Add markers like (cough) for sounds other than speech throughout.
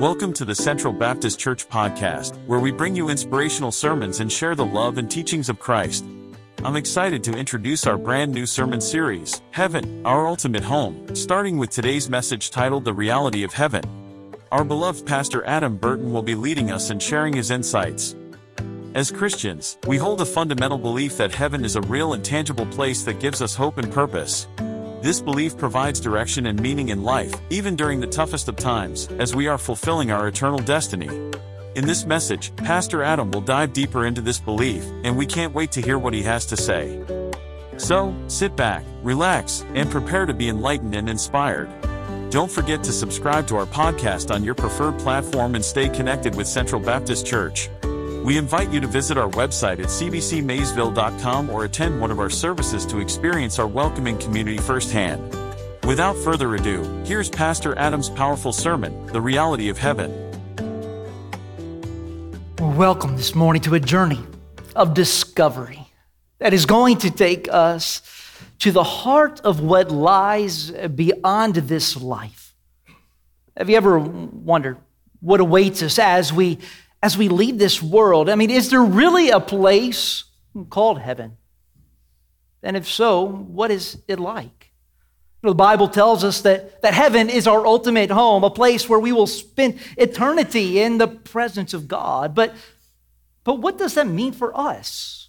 Welcome to the Central Baptist Church podcast, where we bring you inspirational sermons and share the love and teachings of Christ. I'm excited to introduce our brand new sermon series, Heaven, Our Ultimate Home, starting with today's message titled The Reality of Heaven. Our beloved Pastor Adam Burton will be leading us and sharing his insights. As Christians, we hold a fundamental belief that heaven is a real and tangible place that gives us hope and purpose. This belief provides direction and meaning in life, even during the toughest of times, as we are fulfilling our eternal destiny. In this message, Pastor Adam will dive deeper into this belief, and we can't wait to hear what he has to say. So, sit back, relax, and prepare to be enlightened and inspired. Don't forget to subscribe to our podcast on your preferred platform and stay connected with Central Baptist Church. We invite you to visit our website at cbcmaysville.com or attend one of our services to experience our welcoming community firsthand. Without further ado, here's Pastor Adam's powerful sermon, The Reality of Heaven. Welcome this morning to a journey of discovery that is going to take us to the heart of what lies beyond this life. Have you ever wondered what awaits us as we as we leave this world? I mean, is there really a place called heaven? And if so, what is it like? You know, the Bible tells us that, that heaven is our ultimate home, a place where we will spend eternity in the presence of God. But, but what does that mean for us?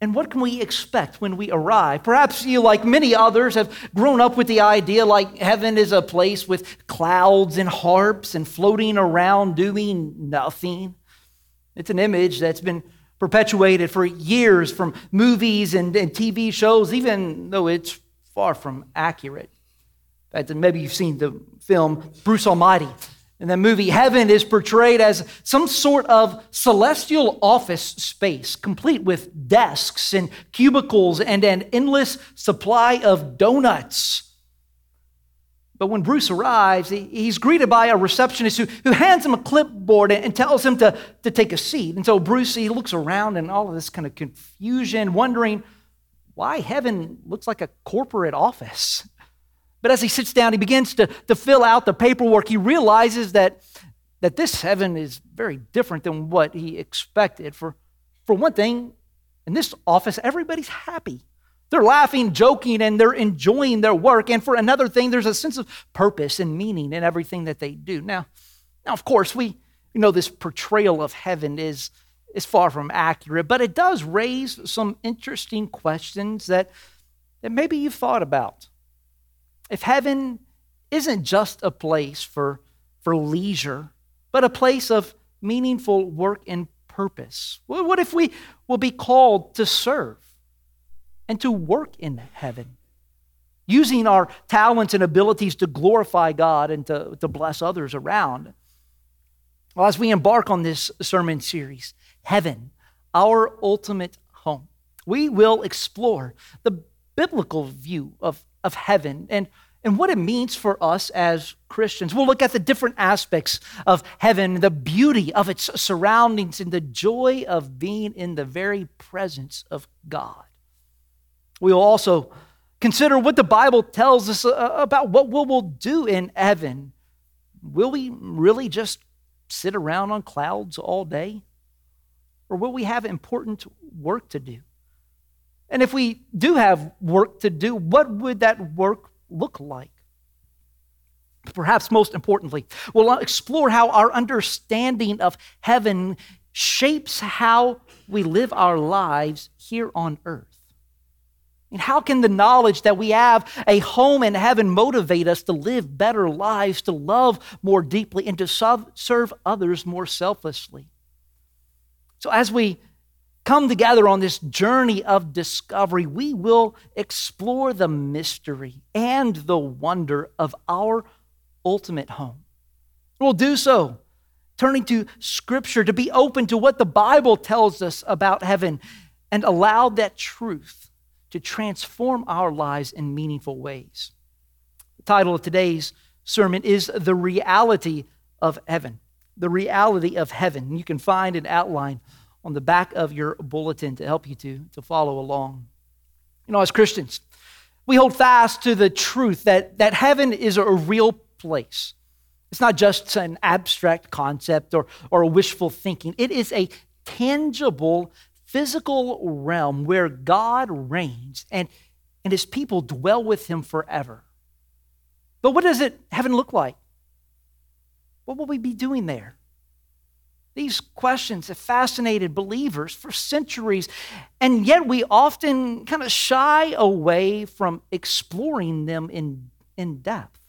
And what can we expect when we arrive? Perhaps you, like many others, have grown up with the idea like heaven is a place with clouds and harps and floating around doing nothing. It's an image that's been perpetuated for years from movies and, and TV shows, even though it's far from accurate. Maybe you've seen the film Bruce Almighty. In that movie, heaven is portrayed as some sort of celestial office space, complete with desks and cubicles and an endless supply of donuts. But when Bruce arrives, he's greeted by a receptionist who, who hands him a clipboard and tells him to, to take a seat. And so Bruce, he looks around and all of this kind of confusion, wondering why heaven looks like a corporate office. But as he sits down, he begins to, to fill out the paperwork. He realizes that, that this heaven is very different than what he expected. For, for one thing, in this office, everybody's happy. They're laughing, joking, and they're enjoying their work. And for another thing, there's a sense of purpose and meaning in everything that they do. Now, now of course, we you know this portrayal of heaven is, is far from accurate, but it does raise some interesting questions that, that maybe you've thought about if heaven isn't just a place for, for leisure, but a place of meaningful work and purpose? What if we will be called to serve and to work in heaven, using our talents and abilities to glorify God and to, to bless others around? Well, as we embark on this sermon series, Heaven, our ultimate home, we will explore the biblical view of of heaven and, and what it means for us as Christians. We'll look at the different aspects of heaven, the beauty of its surroundings, and the joy of being in the very presence of God. We'll also consider what the Bible tells us uh, about what we will do in heaven. Will we really just sit around on clouds all day? Or will we have important work to do? And if we do have work to do, what would that work look like? Perhaps most importantly, we'll explore how our understanding of heaven shapes how we live our lives here on earth. And how can the knowledge that we have a home in heaven motivate us to live better lives, to love more deeply, and to serve others more selflessly? So, as we come together on this journey of discovery, we will explore the mystery and the wonder of our ultimate home. We'll do so turning to Scripture to be open to what the Bible tells us about heaven and allow that truth to transform our lives in meaningful ways. The title of today's sermon is The Reality of Heaven. The Reality of Heaven. You can find an outline on the back of your bulletin to help you to, to follow along. You know, as Christians, we hold fast to the truth that, that heaven is a real place. It's not just an abstract concept or, or a wishful thinking. It is a tangible, physical realm where God reigns and, and his people dwell with him forever. But what does it heaven look like? What will we be doing there? These questions have fascinated believers for centuries, and yet we often kind of shy away from exploring them in, in depth.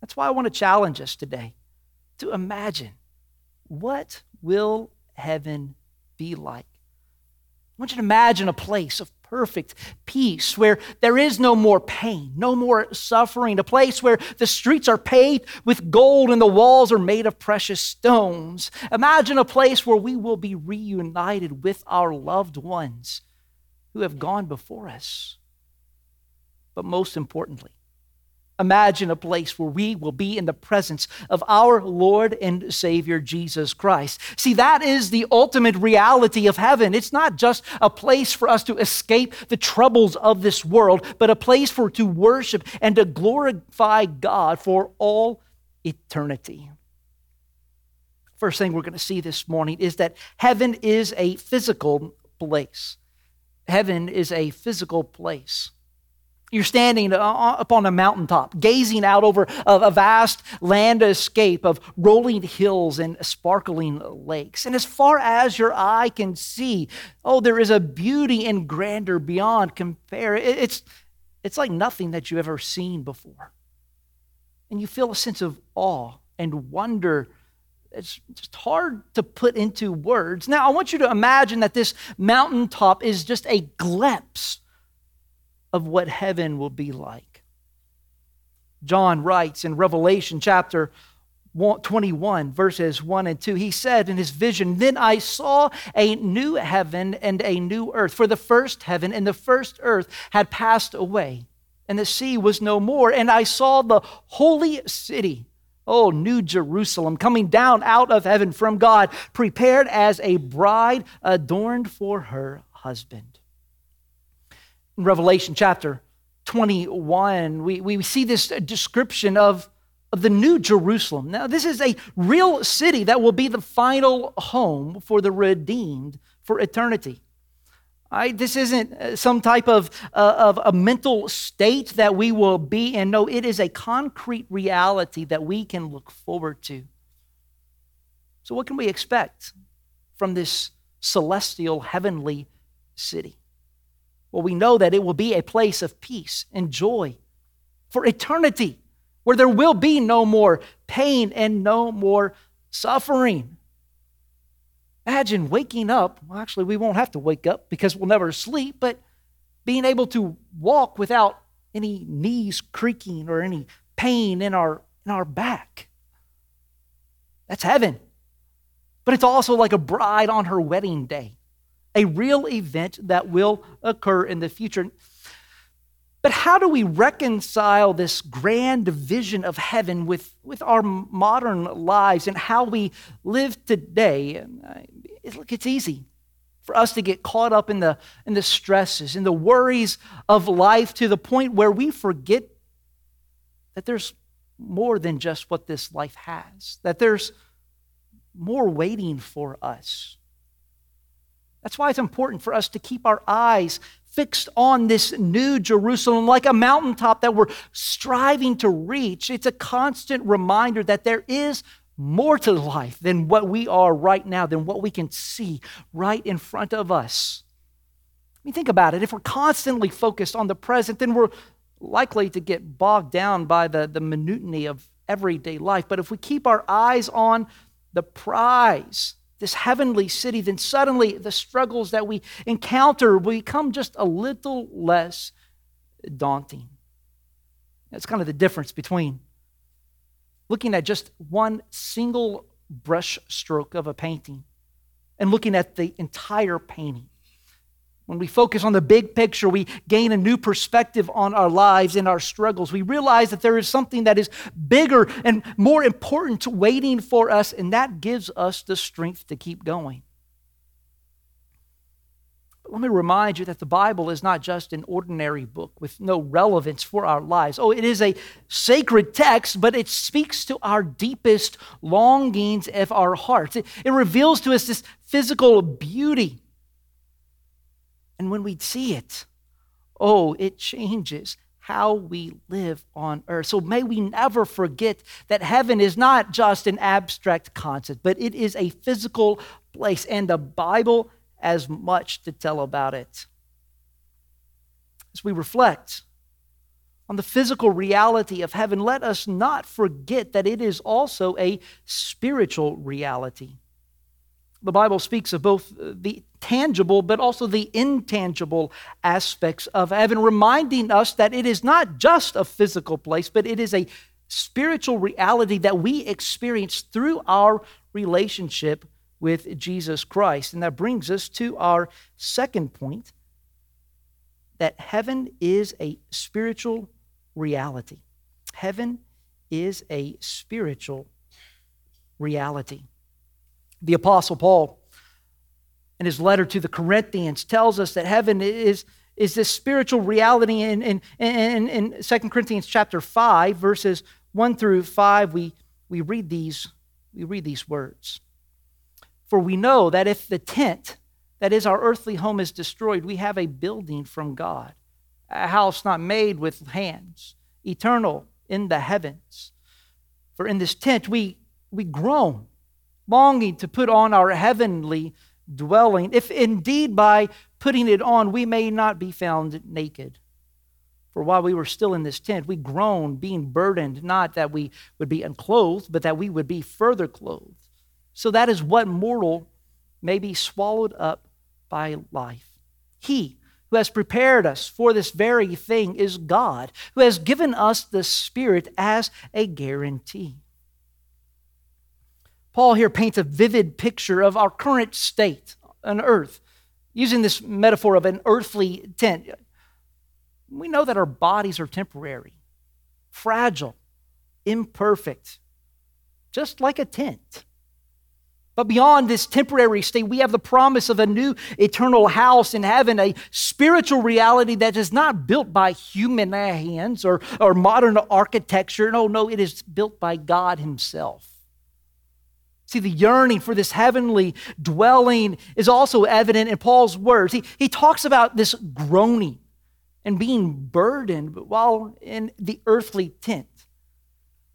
That's why I want to challenge us today to imagine what will heaven be like? I want you to imagine a place of perfect peace where there is no more pain, no more suffering, a place where the streets are paved with gold and the walls are made of precious stones. Imagine a place where we will be reunited with our loved ones who have gone before us. But most importantly, Imagine a place where we will be in the presence of our Lord and Savior Jesus Christ. See, that is the ultimate reality of heaven. It's not just a place for us to escape the troubles of this world, but a place for to worship and to glorify God for all eternity. First thing we're going to see this morning is that heaven is a physical place. Heaven is a physical place. You're standing uh, uh, up on a mountaintop, gazing out over a vast landscape of rolling hills and sparkling lakes. And as far as your eye can see, oh, there is a beauty and grandeur beyond compare. It's, it's like nothing that you've ever seen before. And you feel a sense of awe and wonder. It's just hard to put into words. Now, I want you to imagine that this mountaintop is just a glimpse of what heaven will be like. John writes in Revelation chapter 21, verses 1 and 2, he said in his vision, Then I saw a new heaven and a new earth, for the first heaven and the first earth had passed away, and the sea was no more. And I saw the holy city, oh, New Jerusalem, coming down out of heaven from God, prepared as a bride adorned for her husband. Revelation chapter 21, we, we see this description of, of the new Jerusalem. Now, this is a real city that will be the final home for the redeemed for eternity. Right? This isn't uh, some type of, uh, of a mental state that we will be in. No, it is a concrete reality that we can look forward to. So, what can we expect from this celestial, heavenly city? Well, we know that it will be a place of peace and joy for eternity, where there will be no more pain and no more suffering. Imagine waking up. Well, actually, we won't have to wake up because we'll never sleep, but being able to walk without any knees creaking or any pain in our, in our back. That's heaven. But it's also like a bride on her wedding day a real event that will occur in the future. But how do we reconcile this grand vision of heaven with, with our modern lives and how we live today? Look, it's easy for us to get caught up in the, in the stresses, in the worries of life to the point where we forget that there's more than just what this life has, that there's more waiting for us. That's why it's important for us to keep our eyes fixed on this new Jerusalem like a mountaintop that we're striving to reach. It's a constant reminder that there is more to life than what we are right now, than what we can see right in front of us. I mean, think about it. If we're constantly focused on the present, then we're likely to get bogged down by the, the monotony of everyday life. But if we keep our eyes on the prize, this heavenly city, then suddenly the struggles that we encounter become just a little less daunting. That's kind of the difference between looking at just one single brush stroke of a painting and looking at the entire painting. When we focus on the big picture, we gain a new perspective on our lives and our struggles. We realize that there is something that is bigger and more important waiting for us, and that gives us the strength to keep going. let me remind you that the Bible is not just an ordinary book with no relevance for our lives. Oh, it is a sacred text, but it speaks to our deepest longings of our hearts. It, it reveals to us this physical beauty. And when we see it, oh, it changes how we live on earth. So may we never forget that heaven is not just an abstract concept, but it is a physical place. And the Bible has much to tell about it. As we reflect on the physical reality of heaven, let us not forget that it is also a spiritual reality. The Bible speaks of both uh, the tangible but also the intangible aspects of heaven, reminding us that it is not just a physical place, but it is a spiritual reality that we experience through our relationship with Jesus Christ. And that brings us to our second point that heaven is a spiritual reality. Heaven is a spiritual reality. The Apostle Paul, in his letter to the Corinthians, tells us that heaven is, is this spiritual reality. In, in, in, in 2 Corinthians chapter 5, verses 1 through 5, we, we, read these, we read these words. For we know that if the tent, that is our earthly home, is destroyed, we have a building from God, a house not made with hands, eternal in the heavens. For in this tent we, we groan, longing to put on our heavenly dwelling, if indeed by putting it on we may not be found naked. For while we were still in this tent, we groaned, being burdened, not that we would be unclothed, but that we would be further clothed so that is what mortal may be swallowed up by life. He who has prepared us for this very thing is God, who has given us the Spirit as a guarantee. Paul here paints a vivid picture of our current state on earth, using this metaphor of an earthly tent. We know that our bodies are temporary, fragile, imperfect, just like a tent. But beyond this temporary state, we have the promise of a new eternal house in heaven, a spiritual reality that is not built by human hands or, or modern architecture. No, no, it is built by God Himself. See, the yearning for this heavenly dwelling is also evident in Paul's words. He, he talks about this groaning and being burdened while in the earthly tent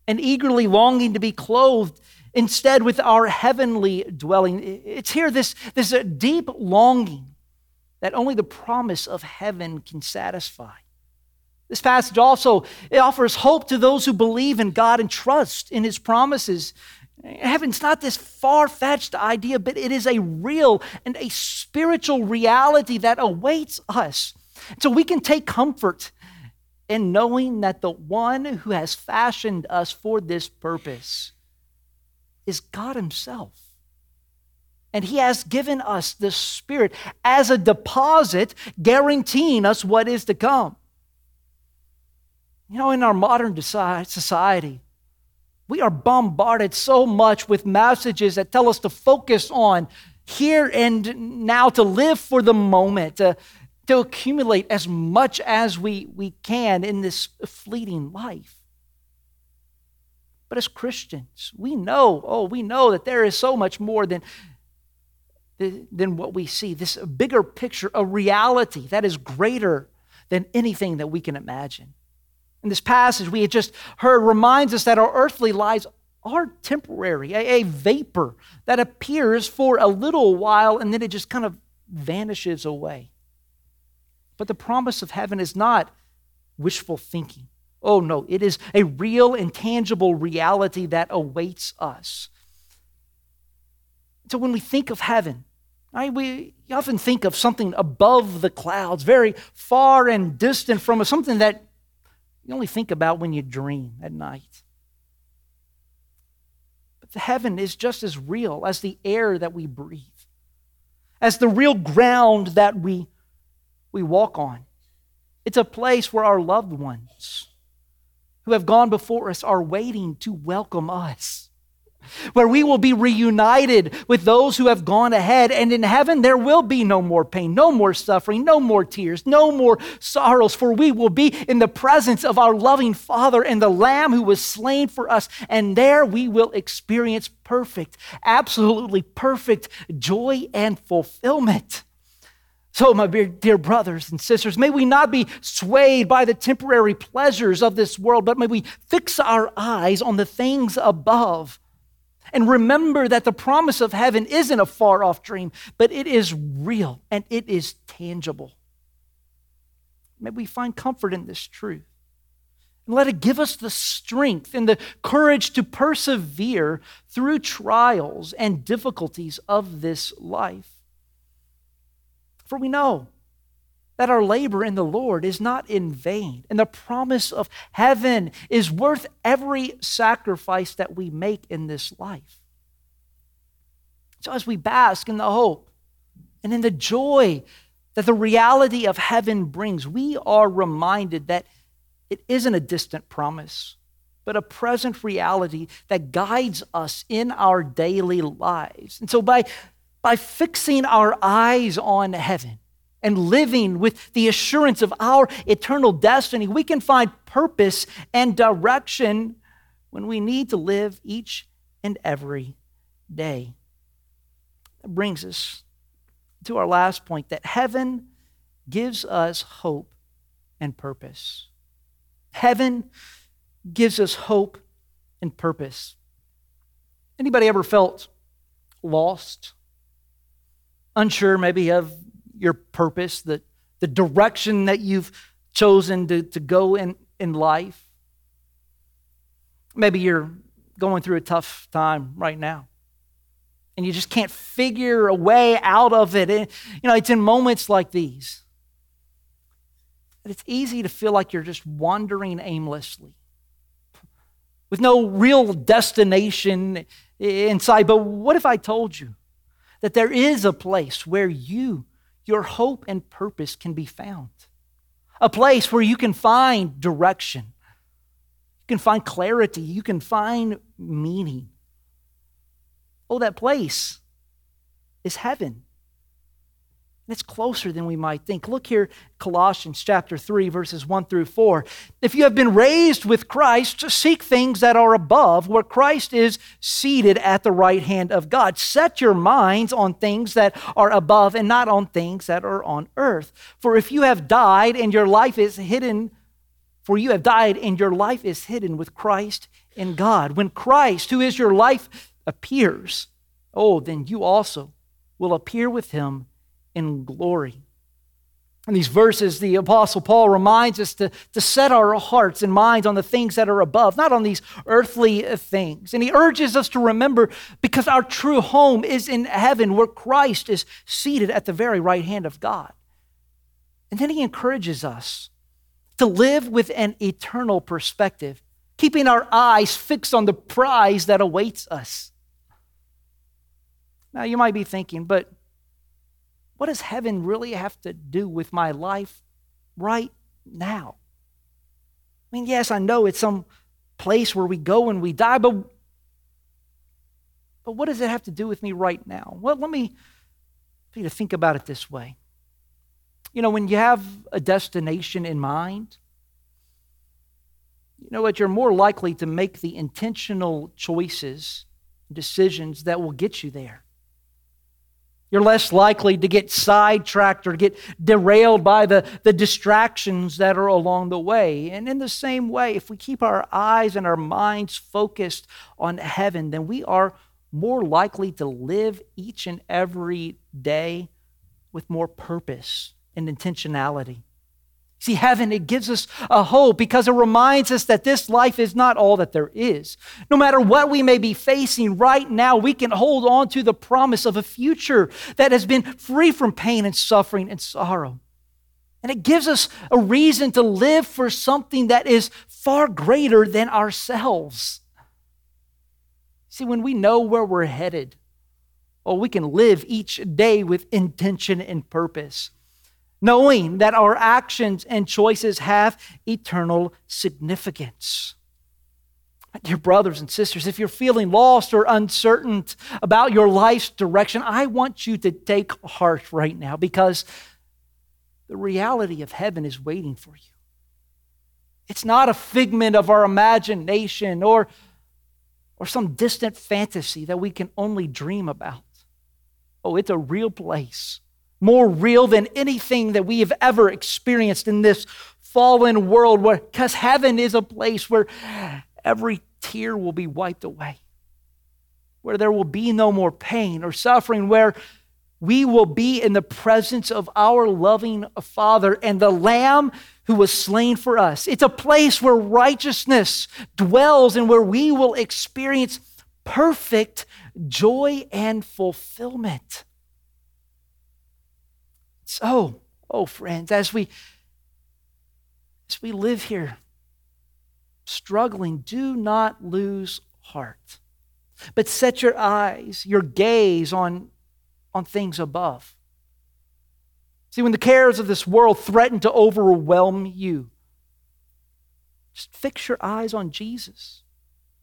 and eagerly longing to be clothed instead with our heavenly dwelling. It's here this, this deep longing that only the promise of heaven can satisfy. This passage also it offers hope to those who believe in God and trust in his promises. Heaven's not this far fetched idea, but it is a real and a spiritual reality that awaits us. So we can take comfort in knowing that the one who has fashioned us for this purpose is God Himself. And He has given us the Spirit as a deposit, guaranteeing us what is to come. You know, in our modern society, we are bombarded so much with messages that tell us to focus on here and now, to live for the moment, to, to accumulate as much as we, we can in this fleeting life. But as Christians, we know, oh, we know that there is so much more than, than what we see. This bigger picture, a reality that is greater than anything that we can imagine. And this passage we had just heard reminds us that our earthly lives are temporary, a, a vapor that appears for a little while and then it just kind of vanishes away. But the promise of heaven is not wishful thinking. Oh, no, it is a real and tangible reality that awaits us. So when we think of heaven, right, we often think of something above the clouds, very far and distant from us, something that you only think about when you dream at night. But the heaven is just as real as the air that we breathe, as the real ground that we, we walk on. It's a place where our loved ones, who have gone before us are waiting to welcome us. Where we will be reunited with those who have gone ahead. And in heaven, there will be no more pain, no more suffering, no more tears, no more sorrows, for we will be in the presence of our loving Father and the Lamb who was slain for us. And there we will experience perfect, absolutely perfect joy and fulfillment. So, my dear brothers and sisters, may we not be swayed by the temporary pleasures of this world, but may we fix our eyes on the things above and remember that the promise of heaven isn't a far off dream, but it is real and it is tangible. May we find comfort in this truth. And let it give us the strength and the courage to persevere through trials and difficulties of this life. For we know that our labor in the Lord is not in vain, and the promise of heaven is worth every sacrifice that we make in this life. So, as we bask in the hope and in the joy that the reality of heaven brings, we are reminded that it isn't a distant promise, but a present reality that guides us in our daily lives. And so, by, by fixing our eyes on heaven, and living with the assurance of our eternal destiny, we can find purpose and direction when we need to live each and every day. That brings us to our last point that heaven gives us hope and purpose. Heaven gives us hope and purpose. Anybody ever felt lost? Unsure maybe of your purpose, the, the direction that you've chosen to, to go in, in life. Maybe you're going through a tough time right now and you just can't figure a way out of it. And, you know, it's in moments like these that it's easy to feel like you're just wandering aimlessly with no real destination inside. But what if I told you that there is a place where you your hope and purpose can be found. A place where you can find direction, you can find clarity, you can find meaning. Oh, that place is heaven. It's closer than we might think. Look here, Colossians chapter 3, verses 1 through 4. If you have been raised with Christ, seek things that are above, where Christ is seated at the right hand of God. Set your minds on things that are above and not on things that are on earth. For if you have died and your life is hidden, for you have died and your life is hidden with Christ in God. When Christ, who is your life, appears, oh, then you also will appear with him in glory. In these verses, the Apostle Paul reminds us to, to set our hearts and minds on the things that are above, not on these earthly things. And he urges us to remember because our true home is in heaven, where Christ is seated at the very right hand of God. And then he encourages us to live with an eternal perspective, keeping our eyes fixed on the prize that awaits us. Now, you might be thinking, but what does heaven really have to do with my life right now? I mean, yes, I know it's some place where we go and we die, but, but what does it have to do with me right now? Well, let me you to think about it this way. You know, when you have a destination in mind, you know what? You're more likely to make the intentional choices, decisions that will get you there. You're less likely to get sidetracked or get derailed by the, the distractions that are along the way. And in the same way, if we keep our eyes and our minds focused on heaven, then we are more likely to live each and every day with more purpose and intentionality. See, heaven, it gives us a hope because it reminds us that this life is not all that there is. No matter what we may be facing right now, we can hold on to the promise of a future that has been free from pain and suffering and sorrow. And it gives us a reason to live for something that is far greater than ourselves. See, when we know where we're headed, oh, we can live each day with intention and purpose knowing that our actions and choices have eternal significance. Dear brothers and sisters, if you're feeling lost or uncertain about your life's direction, I want you to take heart right now because the reality of heaven is waiting for you. It's not a figment of our imagination or, or some distant fantasy that we can only dream about. Oh, it's a real place, more real than anything that we have ever experienced in this fallen world, because heaven is a place where every tear will be wiped away, where there will be no more pain or suffering, where we will be in the presence of our loving Father and the Lamb who was slain for us. It's a place where righteousness dwells and where we will experience perfect joy and fulfillment. So, oh, oh friends, as we as we live here struggling, do not lose heart. But set your eyes, your gaze on, on things above. See, when the cares of this world threaten to overwhelm you, just fix your eyes on Jesus,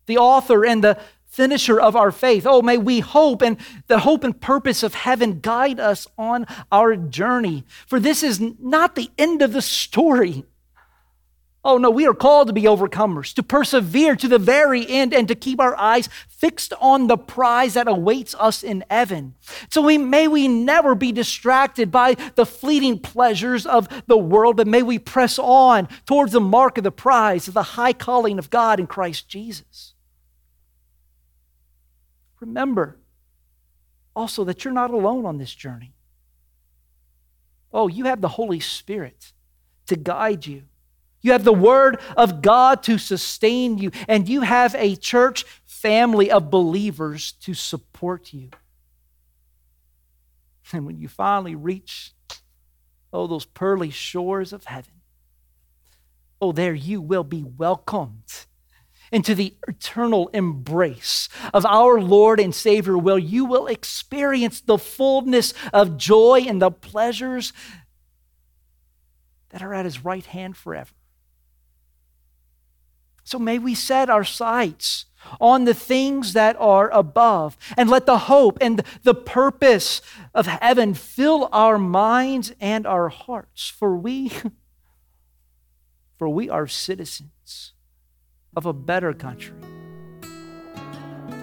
the author and the finisher of our faith. Oh, may we hope and the hope and purpose of heaven guide us on our journey. For this is not the end of the story. Oh no, we are called to be overcomers, to persevere to the very end, and to keep our eyes fixed on the prize that awaits us in heaven. So we, may we never be distracted by the fleeting pleasures of the world, but may we press on towards the mark of the prize of the high calling of God in Christ Jesus. Remember also that you're not alone on this journey. Oh, you have the Holy Spirit to guide you you have the Word of God to sustain you, and you have a church family of believers to support you. (laughs) And when you finally reach, oh, those pearly shores of heaven, oh, there you will be welcomed into the eternal embrace of our Lord and Savior, where you will experience the fullness of joy and the pleasures that are at His right hand forever. So may we set our sights on the things that are above and let the hope and the purpose of heaven fill our minds and our hearts for we (laughs) for we are citizens of a better country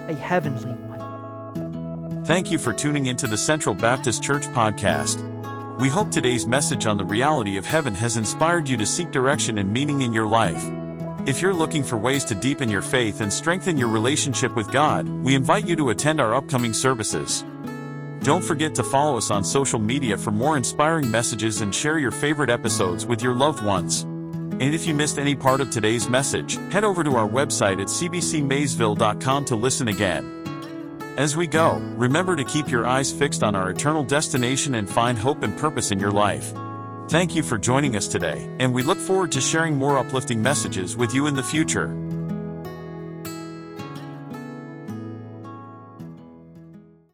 a heavenly one thank you for tuning into the central baptist church podcast we hope today's message on the reality of heaven has inspired you to seek direction and meaning in your life if you're looking for ways to deepen your faith and strengthen your relationship with God, we invite you to attend our upcoming services. Don't forget to follow us on social media for more inspiring messages and share your favorite episodes with your loved ones. And if you missed any part of today's message, head over to our website at cbcmaysville.com to listen again. As we go, remember to keep your eyes fixed on our eternal destination and find hope and purpose in your life. Thank you for joining us today, and we look forward to sharing more uplifting messages with you in the future.